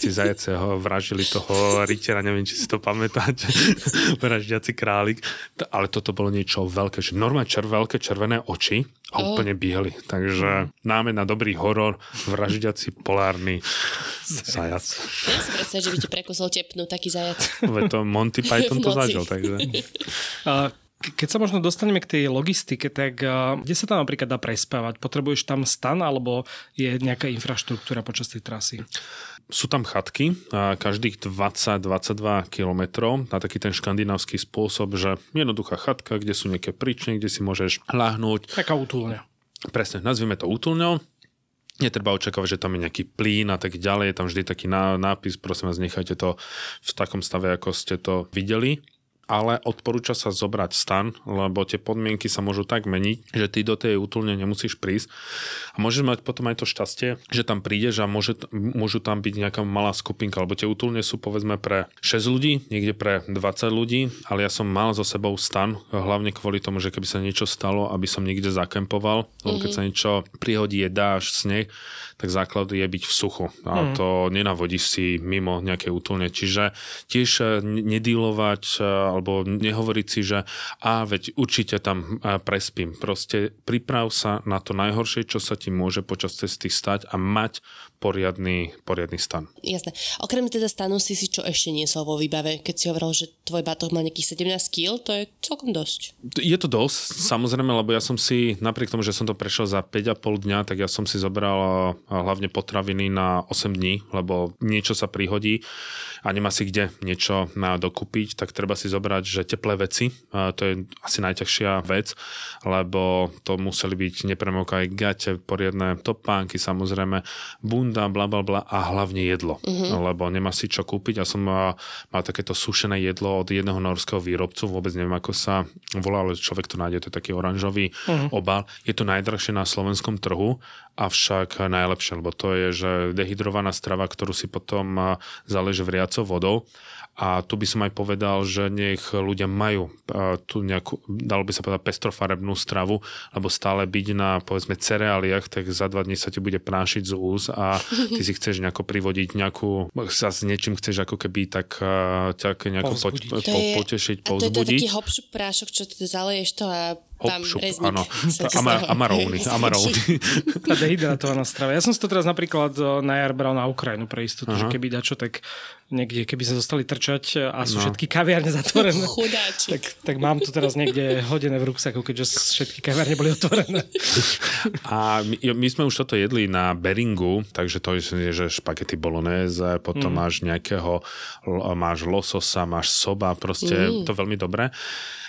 tie zajace ho vražili toho rytera, neviem, či si to pamätáte, vraždiaci kráľ králik, ale toto bolo niečo veľké, že normálne čer, veľké červené oči a oh. úplne bieli. Takže náme na dobrý horor vraždiaci polárny zajac. Ja si predstav, že by ti prekusol tepnú taký zajac. Veď to Monty Python to zažil, takže... Uh, keď sa možno dostaneme k tej logistike, tak kde sa tam napríklad dá prespávať? Potrebuješ tam stan alebo je nejaká infraštruktúra počas tej trasy? Sú tam chatky a každých 20-22 kilometrov na taký ten škandinávsky spôsob, že jednoduchá chatka, kde sú nejaké príčne, kde si môžeš ľahnúť. Taká útulňa. Presne, nazvime to útulňou. Netreba očakávať, že tam je nejaký plín a tak ďalej. Je tam vždy taký nápis, prosím vás, nechajte to v takom stave, ako ste to videli ale odporúča sa zobrať stan, lebo tie podmienky sa môžu tak meniť, že ty do tej útulne nemusíš prísť. A môžeš mať potom aj to šťastie, že tam prídeš a môže, môžu tam byť nejaká malá skupinka, lebo tie útulne sú povedzme pre 6 ľudí, niekde pre 20 ľudí, ale ja som mal so sebou stan, hlavne kvôli tomu, že keby sa niečo stalo, aby som niekde zakempoval, lebo keď sa mhm. niečo prihodí, je dáž, sneh, tak základ je byť v suchu. A mm. to nenavodíš si mimo nejaké útulne. Čiže tiež e, nedílovať e, alebo nehovoriť si, že a veď určite tam e, prespím. Proste priprav sa na to najhoršie, čo sa ti môže počas cesty stať a mať poriadny, poriadny stan. Jasné. Okrem teda stanu si si čo ešte niesol vo výbave? Keď si hovoril, že tvoj batoh má nejakých 17 kg, to je celkom dosť. Je to dosť, samozrejme, lebo ja som si, napriek tomu, že som to prešiel za 5,5 dňa, tak ja som si zobral hlavne potraviny na 8 dní, lebo niečo sa prihodí a nemá si kde niečo na dokúpiť, tak treba si zobrať, že teplé veci, to je asi najťažšia vec, lebo to museli byť nepremokaj gate, poriadne topánky, samozrejme, bun bunda, bla bla bla a hlavne jedlo, mm-hmm. lebo nemá si čo kúpiť. Ja som mal, mal takéto sušené jedlo od jedného norského výrobcu, vôbec neviem ako sa volá, ale človek to nájde, to je taký oranžový mm-hmm. obal. Je to najdrahšie na slovenskom trhu, avšak najlepšie, lebo to je, že dehydrovaná strava, ktorú si potom zaleže vriacou vodou a tu by som aj povedal, že nech ľudia majú tu nejakú, dalo by sa povedať, pestrofarebnú stravu, lebo stále byť na, povedzme, cereáliach, tak za dva dní sa ti bude prášiť z úz a ty si chceš nejako privodiť nejakú, sa s niečím chceš ako keby tak ťa nejako po, po, potešiť, povzbudiť. A to je to taký hopšup prášok, čo ty zaleješ to a tam šup, áno. Amar, amaróny, amaróny. Tá dehydratovaná strava. Ja som si to teraz napríklad eh, na jar bral na Ukrajinu pre istotu, Aha. že keby dačo, tak niekde, keby sa zostali trčať a sú no. všetky kaviárne zatvorené, tak, tak mám to teraz niekde hodené v ruksaku, keďže všetky kaviárne boli otvorené. A my, my sme už toto jedli na Beringu, takže to je, že špagety bolonéze, potom mm. máš nejakého, máš lososa, máš soba, proste mm. to veľmi dobré.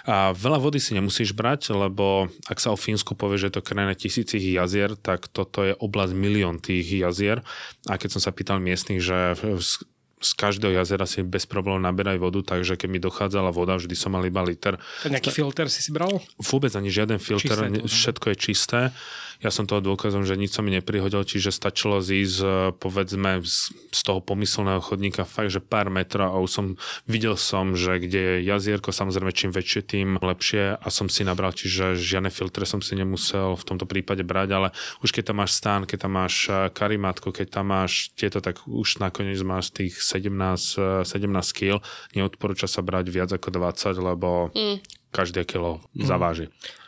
A veľa vody si nemusíš brať, lebo ak sa o Fínsku povie, že je to krajina tisícich jazier, tak toto je oblasť milión tých jazier. A keď som sa pýtal miestnych, že z každého jazera si bez problémov naberaj vodu, takže keď mi dochádzala voda, vždy som mal iba liter. To nejaký filter si si bral? Vôbec ani žiaden filter, čisté, všetko je čisté. Ja som toho dôkazom, že nič sa mi neprihodil, čiže stačilo zísť e, povedzme z, z toho pomyselného chodníka fakt, že pár metrov a už som videl som, že kde je jazierko, samozrejme čím väčšie, tým lepšie a som si nabral, čiže žiadne filtre som si nemusel v tomto prípade brať, ale už keď tam máš stán, keď tam máš e, karimatku, keď tam máš tieto, tak už nakoniec máš tých 17, 17 kg. Neodporúča sa brať viac ako 20, lebo mm. každé kilo mm.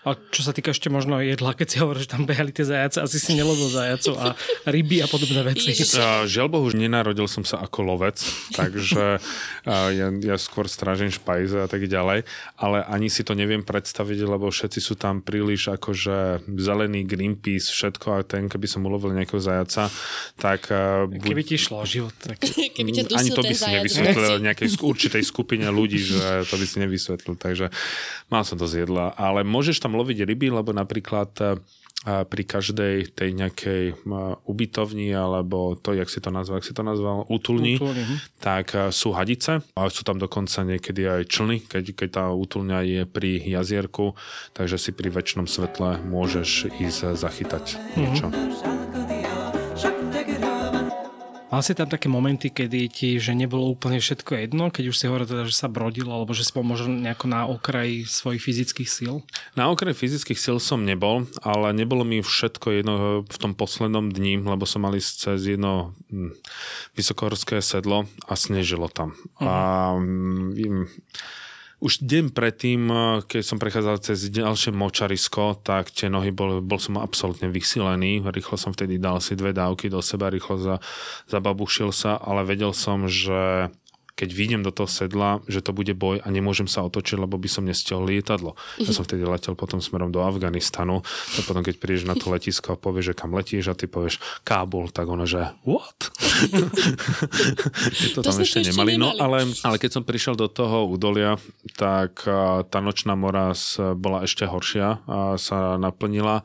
A čo sa týka ešte možno jedla, keď si hovoríš, že tam behali tie zajace, asi si nelovil zajacov a ryby a podobné veci. Žiaľ Bohu, nenarodil som sa ako lovec, takže ja, ja skôr strážim špajze a tak ďalej, ale ani si to neviem predstaviť, lebo všetci sú tam príliš akože zelený Greenpeace, všetko a ten, keby som ulovil nejakého zajaca, tak... Buď... Keby ti šlo život. Tak... Keby ťa ani to by si nevysvetlil nejakej určitej skupine ľudí, že to by si nevysvetlil, takže mal som to zjedla, ale môžeš tam tam loviť ryby, lebo napríklad e, pri každej tej nejakej e, ubytovni alebo to, jak si to nazval, jak si to nazval, útulni, útulni. Hm. tak e, sú hadice a sú tam dokonca niekedy aj člny, keď, keď tá útulňa je pri jazierku, takže si pri väčšnom svetle môžeš ísť zachytať mm-hmm. Mal si tam také momenty, kedy ti, že nebolo úplne všetko jedno, keď už si hovoril teda, že sa brodil, alebo že si možno nejako na okraji svojich fyzických síl? Na okraji fyzických síl som nebol, ale nebolo mi všetko jedno v tom poslednom dni, lebo som mal ísť cez jedno hm, vysokohorské sedlo a snežilo tam. Uh-huh. A hm, už deň predtým, eh, keď som prechádzal cez ďalšie močarisko, tak tie nohy bol, bol som absolútne vysilený. Rýchlo som vtedy dal si dve dávky do seba, rýchlo za, zababušil sa, ale vedel som, že keď vidím do toho sedla, že to bude boj a nemôžem sa otočiť, lebo by som nestihol lietadlo. Ja som vtedy letel potom smerom do Afganistanu a potom keď prídeš na to letisko a povieš, že kam letíš a ty povieš Kábul, tak ono, že what? to, to tam ešte, ešte nemali. No, ale, ale keď som prišiel do toho údolia, tak tá nočná mora bola ešte horšia a sa naplnila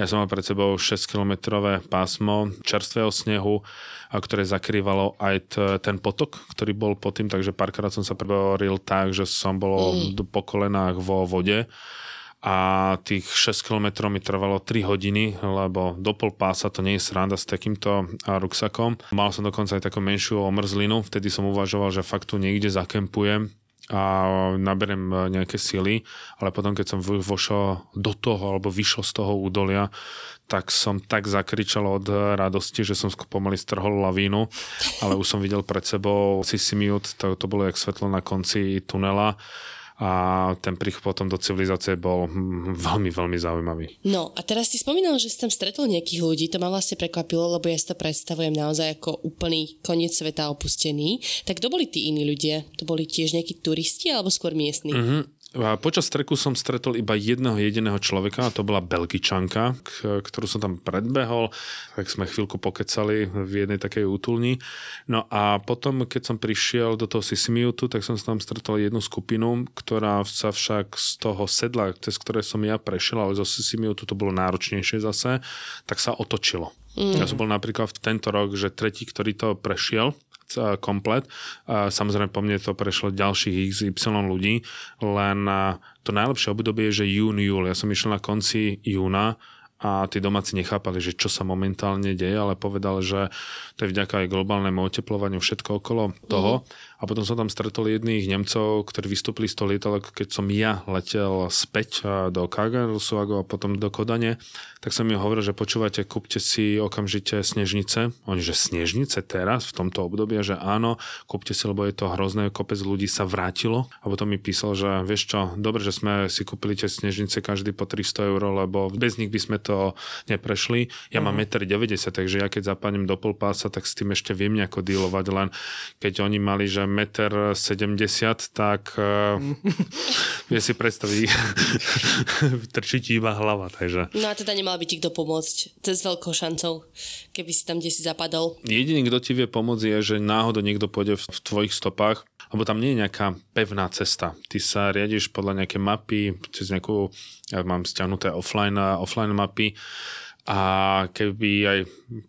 Ja som mal pred sebou 6-kilometrové pásmo čerstvého snehu, ktoré zakrývalo aj t- ten potok, ktorý bol pod tým, takže párkrát som sa preboril tak, že som bol mm. po kolenách vo vode a tých 6 km mi trvalo 3 hodiny, lebo do pol pása to nie je sranda s takýmto ruksakom. Mal som dokonca aj takú menšiu omrzlinu, vtedy som uvažoval, že fakt tu niekde zakempujem a naberem nejaké sily, ale potom keď som vošiel do toho alebo vyšiel z toho údolia, tak som tak zakričal od radosti, že som pomaly strhol lavínu, ale už som videl pred sebou Sisimiut, to, to bolo jak svetlo na konci tunela a ten príchod potom do civilizácie bol veľmi, veľmi zaujímavý. No a teraz si spomínal, že si tam stretol nejakých ľudí, to ma vlastne prekvapilo, lebo ja si to predstavujem naozaj ako úplný koniec sveta opustený. Tak kto boli tí iní ľudia? To boli tiež nejakí turisti alebo skôr miestni? Mm-hmm. A počas treku som stretol iba jedného jediného človeka a to bola Belgičanka, ktorú som tam predbehol, tak sme chvíľku pokecali v jednej takej útulni. No a potom, keď som prišiel do toho Sisimiutu, tak som tam stretol jednu skupinu, ktorá sa však z toho sedla, cez ktoré som ja prešiel, ale zo Sisimiutu to bolo náročnejšie zase, tak sa otočilo. Mm. Ja som bol napríklad v tento rok, že tretí, ktorý to prešiel, komplet. Samozrejme po mne to prešlo ďalších XY ľudí, len to najlepšie obdobie je, že jún, júl. Ja som išiel na konci júna a tí domáci nechápali, že čo sa momentálne deje, ale povedal, že to je vďaka aj globálnemu oteplovaniu všetko okolo toho. Mm. A potom som tam stretol jedných Nemcov, ktorí vystúpili z toho lietadla, keď som ja letel späť do Kagersuago a potom do Kodane, tak som mi hovoril, že počúvate, kúpte si okamžite snežnice. Oni, že snežnice teraz, v tomto období, že áno, kúpte si, lebo je to hrozné, kopec ľudí sa vrátilo. A potom mi písal, že vieš čo, dobre, že sme si kúpili tie snežnice každý po 300 eur, lebo bez nich by sme to neprešli. Ja mm. mám 1,90 m, takže ja keď zapadnem do polpása, tak s tým ešte viem nejako dealovať, len keď oni mali, že 1,70 m, tak uh, vie si predstaviť, trčí ti iba hlava. Takže. No a teda nemal by ti kto pomôcť, to s veľkou šancou, keby si tam kde si zapadol. Jediný, kto ti vie pomôcť je, že náhodou niekto pôjde v, v tvojich stopách, lebo tam nie je nejaká pevná cesta. Ty sa riadiš podľa nejaké mapy, cez nejakú, ja mám stiahnuté offline, offline mapy a keby aj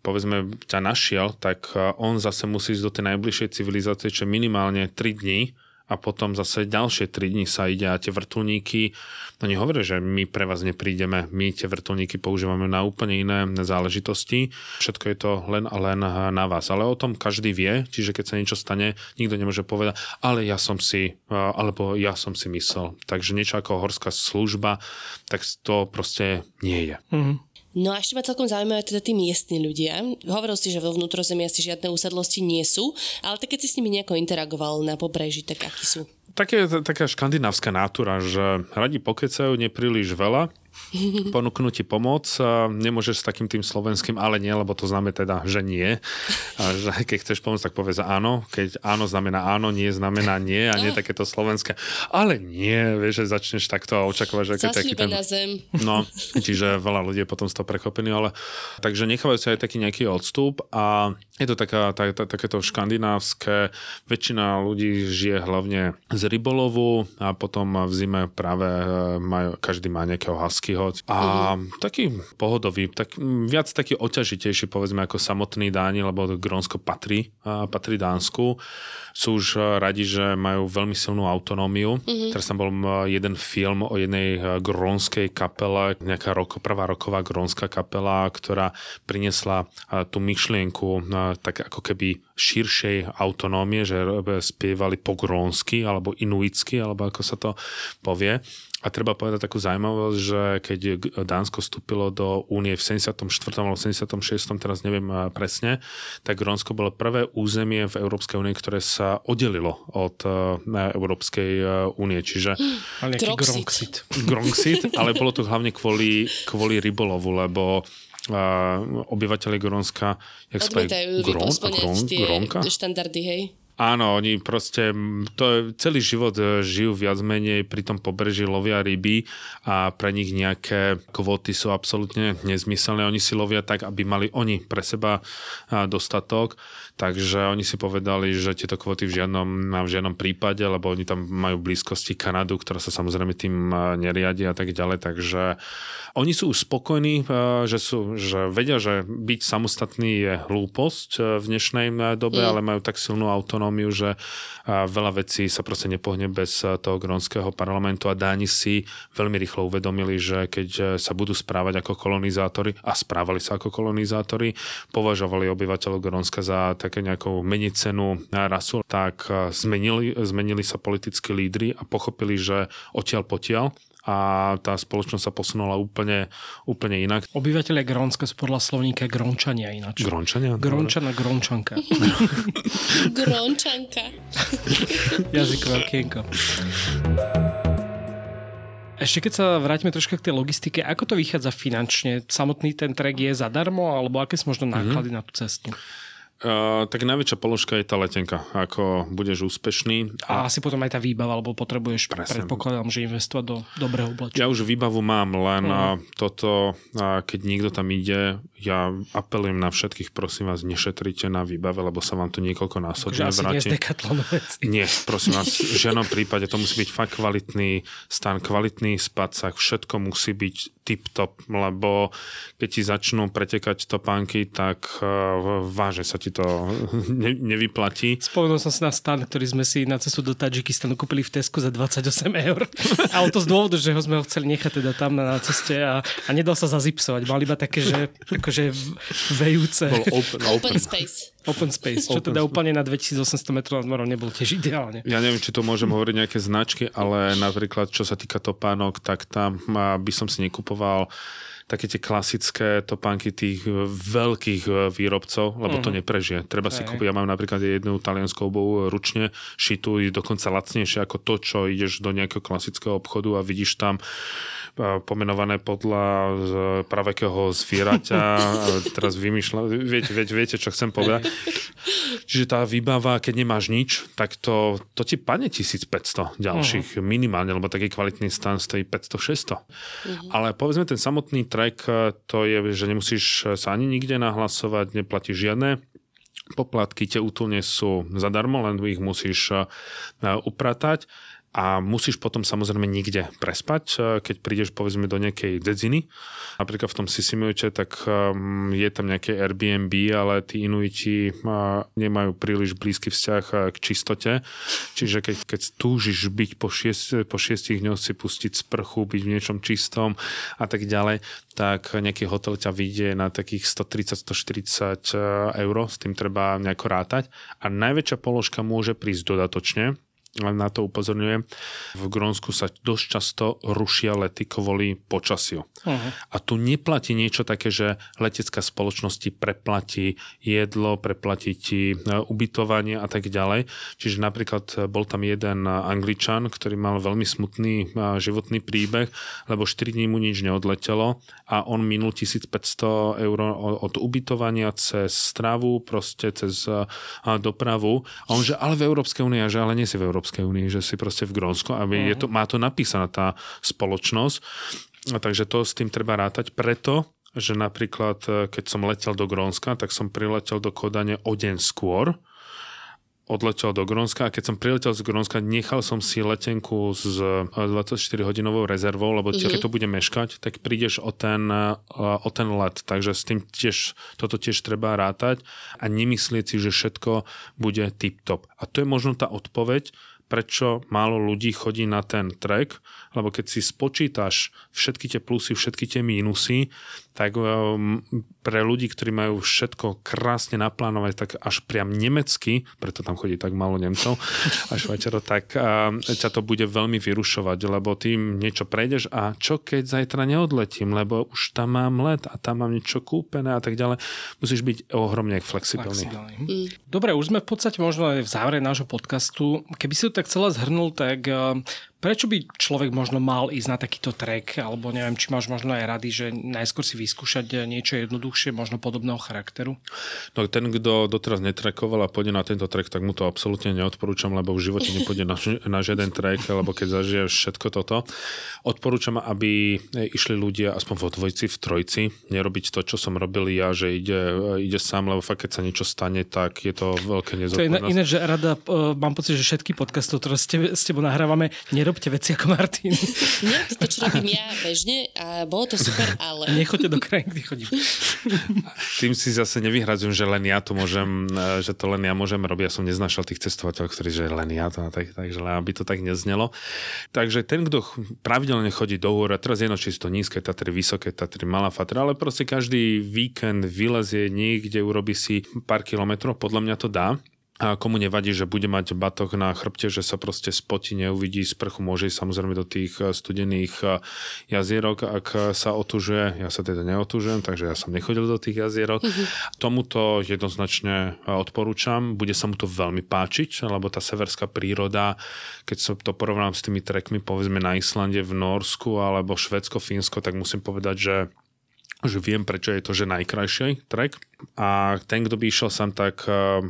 povedzme ťa našiel, tak e, on zase musí ísť do tej najbližšej civilizácie, čo minimálne 3 dní a potom zase ďalšie 3 dní sa ide a tie vrtulníky, no nehovoria, že my pre vás neprídeme, my tie vrtulníky používame na úplne iné záležitosti, všetko je to len a len na vás, ale o tom každý vie, čiže keď sa niečo stane, nikto nemôže povedať, ale ja som si, alebo ja som si myslel, takže niečo ako horská služba, tak to proste nie je. Mm-hmm. No a ešte ma celkom zaujímavé teda tí miestni ľudia. Hovoril si, že vo vnútrozemí asi žiadne usadlosti nie sú, ale tak keď si s nimi nejako interagoval na pobreží, tak akí sú? Také, taká škandinávska nátura, že radi pokecajú nepríliš veľa, ponúknú ti pomoc. Nemôžeš s takým tým slovenským, ale nie, lebo to znamená teda, že nie. A že keď chceš pomôcť, tak povedz áno. Keď áno znamená áno, nie znamená nie a nie takéto slovenské. Ale nie, vieš, že začneš takto a očakávať, že taký ten... zem. No, čiže veľa ľudí je potom z toho prekopení, ale takže nechávajú sa aj taký nejaký odstup a je to taká, tá, tá, takéto škandinávske, väčšina ľudí žije hlavne z rybolovu a potom v zime práve e, majú, každý má nejakého huskyho a mm. taký pohodový, tak, viac taký oťažitejší povedzme ako samotný Dáni, lebo Grónsko patrí, patrí Dánsku sú už eh, radi, že majú veľmi silnú autonómiu. Mm-hmm. Teraz tam bol jeden film o jednej eh, grónskej kapele, nejaká roko, prvá roková grónska kapela, ktorá priniesla eh, tú myšlienku tak ako keby širšej autonómie, že spievali po grónsky alebo inuitsky, alebo ako sa to povie. A treba povedať takú zaujímavosť, že keď Dánsko vstúpilo do únie v 74. alebo 76. teraz neviem presne, tak Grónsko bolo prvé územie v Európskej únie, ktoré sa oddelilo od Európskej únie. Čiže... Ale Gronxit. Gronxit, ale bolo to hlavne kvôli, kvôli rybolovu, lebo obyvateľe Grónska, jak Odmietajú Grón, Grón, tie Grónka? štandardy, hej? Áno, oni proste to celý život žijú viac menej pri tom pobreží lovia ryby a pre nich nejaké kvóty sú absolútne nezmyselné. Oni si lovia tak, aby mali oni pre seba dostatok Takže oni si povedali, že tieto kvóty v žiadnom, v žiadnom prípade, lebo oni tam majú blízkosti Kanadu, ktorá sa samozrejme tým neriadi a tak ďalej. Takže oni sú už spokojní, že, sú, že vedia, že byť samostatný je hlúposť v dnešnej dobe, mm. ale majú tak silnú autonómiu, že veľa vecí sa proste nepohne bez toho grónskeho parlamentu a Dáni si veľmi rýchlo uvedomili, že keď sa budú správať ako kolonizátori a správali sa ako kolonizátori, považovali obyvateľov Grónska za také nejakou menicenú rasu, tak eh, zmenili, zmenili sa politickí lídry a pochopili, že odtiaľ potiaľ a tá spoločnosť sa posunula úplne, úplne inak. Obyvateľe Grónska sú podľa slovníka Grónčania ináč. Grónčania? Grónčana, Grónčanka. Grónčanka. Jazykové okienko. Ešte keď sa vrátime troška k tej logistike, ako to vychádza finančne? Samotný ten trek je zadarmo, alebo aké sú možno náklady mm-hmm. na tú cestu? Uh, tak najväčšia položka je tá letenka, ako budeš úspešný. A, a asi potom aj tá výbava, alebo potrebuješ, Presne. predpokladám, že investovať do dobrého oblečenia. Ja už výbavu mám, len uh toto, uh, keď niekto tam ide, ja apelujem na všetkých, prosím vás, nešetrite na výbave, lebo sa vám to niekoľko násobne vráti. Nie, prosím vás, v žiadnom prípade to musí byť fakt kvalitný stan, kvalitný spacák, všetko musí byť tip-top, lebo keď ti začnú pretekať topánky, tak uh, váže sa ti to ne, nevyplatí. Spomenul som si na stan, ktorý sme si na cestu do Tadžikistanu kúpili v Tesku za 28 eur. Ale to z dôvodu, že ho sme ho chceli nechať teda tam na, na ceste a, a nedal sa zazipsovať. Mal iba také, že akože vejúce. Bol open, open space. Open space, čo teda úplne na 2800 metrov nad morom nebolo tiež ideálne. Ja neviem, či to môžem hovoriť nejaké značky, ale napríklad čo sa týka topánok, tak tam by som si nekupoval také tie klasické topánky tých veľkých výrobcov, lebo uh-huh. to mhm. neprežije. Treba si kúpiť, ja mám napríklad jednu talianskou obu ručne šitú, dokonca lacnejšie ako to, čo ideš do nejakého klasického obchodu a vidíš tam pomenované podľa pravekého zvieraťa. teraz vymýšľam, viete, viete, viete, čo chcem povedať. Čiže tá výbava, keď nemáš nič, tak to, to ti padne 1500 ďalších uh-huh. minimálne, lebo taký kvalitný stan stojí 500-600. Uh-huh. Mhm. Ale povedzme ten samotný trek, to je, že nemusíš sa ani nikde nahlasovať, neplatíš žiadne poplatky, tie útulne sú zadarmo, len ich musíš upratať a musíš potom samozrejme nikde prespať, e, keď prídeš povedzme do nejakej dedziny. Napríklad v tom Sisimiute, tak um, je tam nejaké Airbnb, ale tí Inuiti uh, nemajú príliš blízky vzťah k čistote. Čiže keď, keď túžiš byť po, šiest, po šiestich dňoch si pustiť sprchu, byť v niečom čistom a tak ďalej, tak nejaký hotel ťa vyjde na takých 130-140 eur, s tým treba nejako rátať. A najväčšia položka môže prísť dodatočne, len na to upozorňujem, v Grónsku sa dosť často rušia lety kvôli počasiu. Uh-huh. A tu neplatí niečo také, že letecká spoločnosti preplatí jedlo, preplatí ti e, ubytovanie a tak ďalej. Čiže napríklad e, bol tam jeden Angličan, ktorý mal veľmi smutný e, životný príbeh, lebo 4 dní mu nič neodletelo a on minul 1500 eur od ubytovania cez stravu, proste cez dopravu. A on, že ale v Európskej únii, že ale nie si v Európskej Európskej únii, že si proste v Grónsku a uh-huh. je to, má to napísaná tá spoločnosť. A takže to s tým treba rátať. Preto že napríklad, e, keď som letel do Grónska, tak som priletel do Kodane o deň skôr, odletel do Grónska a keď som priletel z Grónska, nechal som si letenku s 24-hodinovou rezervou, lebo mm-hmm. keď to bude meškať, tak prídeš o ten, e, o ten let. Takže s tým tiež, toto tiež treba rátať a nemyslieť si, že všetko bude tip-top. A to je možno tá odpoveď, prečo málo ľudí chodí na ten trek, lebo keď si spočítaš všetky tie plusy, všetky tie mínusy, tak um, pre ľudí, ktorí majú všetko krásne naplánovať, tak až priam nemecky, preto tam chodí tak málo Nemcov a Švajčarov, tak um, ťa to bude veľmi vyrušovať, lebo tým niečo prejdeš a čo keď zajtra neodletím, lebo už tam mám let a tam mám niečo kúpené a tak ďalej. Musíš byť ohromne flexibilný. flexibilný. Dobre, už sme v podstate možno aj v závere nášho podcastu. Keby si to tak celé zhrnul, tak um, Prečo by človek možno mal ísť na takýto trek, alebo neviem, či máš možno aj rady, že najskôr si vyskúšať niečo jednoduchšie, možno podobného charakteru? No ten, kto doteraz netrekoval a pôjde na tento trek, tak mu to absolútne neodporúčam, lebo v živote nepôjde na, na žiaden trek, lebo keď zažiješ všetko toto. Odporúčam, aby išli ľudia aspoň vo dvojci, v trojci, nerobiť to, čo som robil ja, že ide, ide sám, lebo fakt, keď sa niečo stane, tak je to veľké nezodpovednosť. To je iné, že rada, mám pocit, že všetky podcasty, ktoré s, tebe, s tebou nahrávame, nerobte veci ako Martin. Nerobte to, čo robím ja bežne a bolo to super, ale... Nechoďte do krajín, kde chodím. Tým si zase nevyhradzujem, že len ja to môžem, že to len ja môžem robiť. Ja som neznašal tých cestovateľov, ktorí, že len ja to, tak, takže aby to tak neznelo. Takže ten, kto pravidelne chodí do hôr, a teraz jedno, či sú to nízke Tatry, vysoké Tatry, malá Fatra, ale proste každý víkend vylezie niekde, urobí si pár kilometrov, podľa mňa to dá a komu nevadí, že bude mať batoh na chrbte, že sa proste spotí, neuvidí sprchu, môže ísť samozrejme do tých eh, studených eh, jazierok, ak eh, sa otužuje. Ja sa teda neotužujem, takže ja som nechodil do tých jazierok. Mm-hmm. Tomuto jednoznačne odporúčam. Bude sa mu to veľmi páčiť, lebo tá severská príroda, keď sa to porovnám s tými trekmi, povedzme na Islande, v Norsku alebo Švedsko, Fínsko, tak musím povedať, že že viem, prečo je to, že najkrajší trek. A ten, kto by išiel sám, tak eh,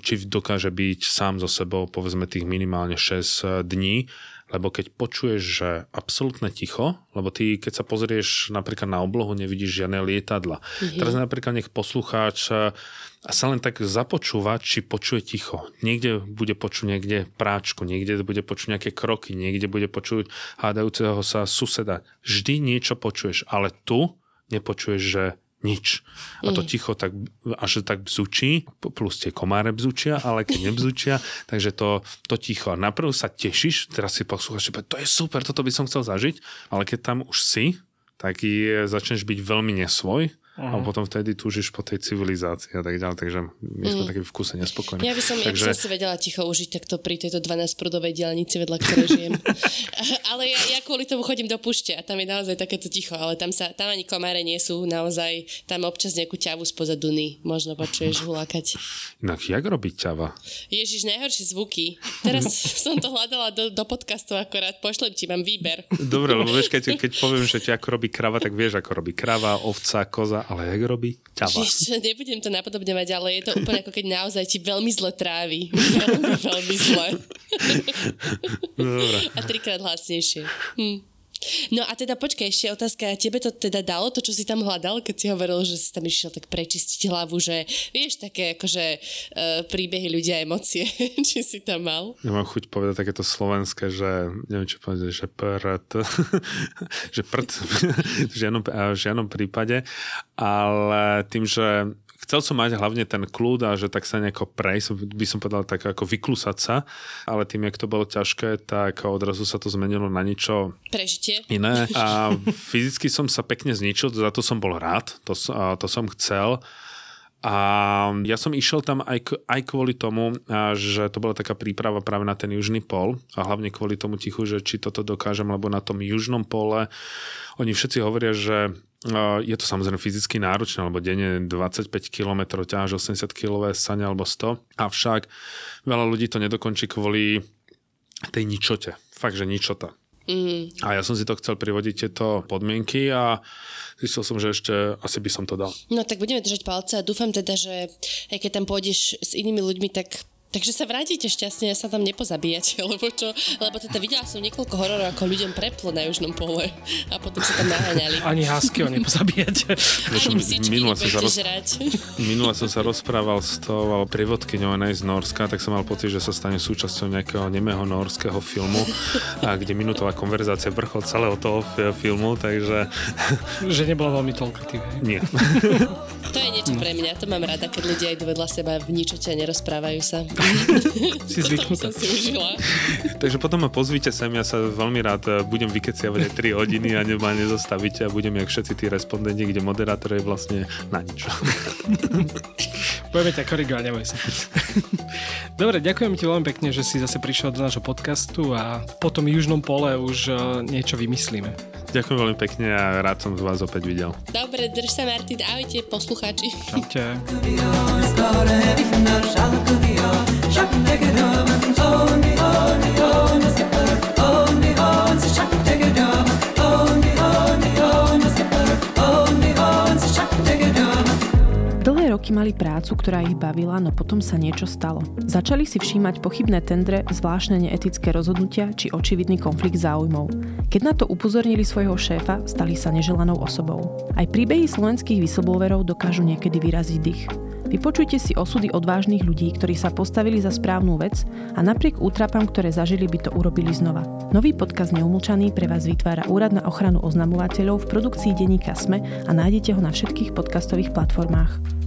či dokáže byť sám so sebou, povedzme tých minimálne 6 eh, dní, lebo keď počuješ, že absolútne ticho, lebo ty, keď sa pozrieš napríklad na oblohu, nevidíš žiadne lietadla. Mm-hmm. Teraz napríklad nech poslucháč eh, sa len tak započúva, či počuje ticho. Niekde bude počuť niekde práčku, niekde bude počuť nejaké kroky, niekde bude počuť hádajúceho sa suseda. Vždy niečo počuješ, ale tu nepočuješ, že nič. A to mm. ticho tak, až tak bzučí, plus tie komáre bzučia, ale keď nebzučia, takže to, to ticho. A naprv sa tešíš, teraz si poslúchaš, že to je super, toto by som chcel zažiť, ale keď tam už si, tak je, začneš byť veľmi nesvoj Uh-huh. A potom vtedy túžiš po tej civilizácii a tak ďalej, takže my sme mm. takí v kuse nespokojní. Ja by som, takže... ja by som si vedela ticho užiť takto pri tejto 12-prudovej dielnici, vedľa ktorej žijem. ale ja, ja kvôli tomu chodím do pušte a tam je naozaj takéto ticho, ale tam, sa, tam ani komáre nie sú, naozaj tam občas nejakú ťavu spoza Duny možno počuješ hulákať. Inak jak robiť ťava? Ježiš, najhoršie zvuky. Teraz som to hľadala do, do podcastu akorát, pošlem ti, mám výber. Dobre, lebo vieš, keď, keď poviem, že ti ako robí krava, tak vieš, ako robí krava, ovca, koza ale jak robí ťava. Čiže nebudem to napodobňovať, ale je to úplne ako keď naozaj ti veľmi zle trávi. Veľmi, veľmi zle. Dobre. A trikrát hlasnejšie. Hm. No a teda počkaj, ešte otázka, tebe to teda dalo, to, čo si tam hľadal, keď si hovoril, že si tam išiel tak prečistiť hlavu, že vieš, také akože uh, príbehy ľudia, emócie, či si tam mal? Ja mám chuť povedať takéto slovenské, že neviem, čo povedať, že prd, že prd v žiadnom, v žiadnom prípade, ale tým, že chcel som mať hlavne ten kľud a že tak sa nejako prejsť, by som povedal tak ako vyklusať sa, ale tým, jak to bolo ťažké, tak odrazu sa to zmenilo na niečo Prežitie. iné a fyzicky som sa pekne zničil, za to som bol rád, to, to som chcel. A ja som išiel tam aj, aj kvôli tomu, že to bola taká príprava práve na ten južný pol a hlavne kvôli tomu tichu, že či toto dokážem, lebo na tom južnom pole oni všetci hovoria, že je to samozrejme fyzicky náročné, lebo denne 25 km ťaháš 80 kg sane alebo 100, avšak veľa ľudí to nedokončí kvôli tej ničote. Fakt, že ničota. Mm. A ja som si to chcel privodiť tieto podmienky a zistil som, že ešte asi by som to dal. No tak budeme držať palce a dúfam teda, že aj keď tam pôjdeš s inými ľuďmi, tak Takže sa vrátite šťastne a sa tam nepozabíjate, lebo čo? Lebo teda videla som niekoľko hororov, ako ľuďom preplo na južnom pole a potom sa tam naháňali. Ani hásky ho nepozabíjate. Ani minule som, sa roz... minule som sa rozprával s tou privodkyňou z Norska, tak som mal pocit, že sa stane súčasťou nejakého nemého norského filmu, a kde minútová konverzácia vrchol celého toho filmu, takže... Že nebola veľmi talkative. Nie. To je niečo pre mňa, to mám rada, keď ľudia idú vedľa seba v ničote a nerozprávajú sa. si zvyknutá. si užila. Takže potom ma pozvite sem, ja sa veľmi rád eh, budem vykeciavať aj 3 hodiny a ma nezastavíte a budem jak všetci tí respondenti, kde moderátor je vlastne na nič. Budeme ťa korigovať, neboj sa. Dobre, ďakujem ti veľmi pekne, že si zase prišiel do nášho podcastu a po tom južnom pole už eh, niečo vymyslíme. Ďakujem veľmi pekne a rád som z vás opäť videl. Dobre, drž sa Martin, ahojte poslucháči. Čaute. Shocking, roky mali prácu, ktorá ich bavila, no potom sa niečo stalo. Začali si všímať pochybné tendre, zvláštne neetické rozhodnutia či očividný konflikt záujmov. Keď na to upozornili svojho šéfa, stali sa neželanou osobou. Aj príbehy slovenských whistleblowerov dokážu niekedy vyraziť dých. Vypočujte si osudy odvážnych ľudí, ktorí sa postavili za správnu vec a napriek útrapám, ktoré zažili, by to urobili znova. Nový podcast Neumlčaný pre vás vytvára Úrad na ochranu oznamovateľov v produkcii denníka SME a nájdete ho na všetkých podcastových platformách.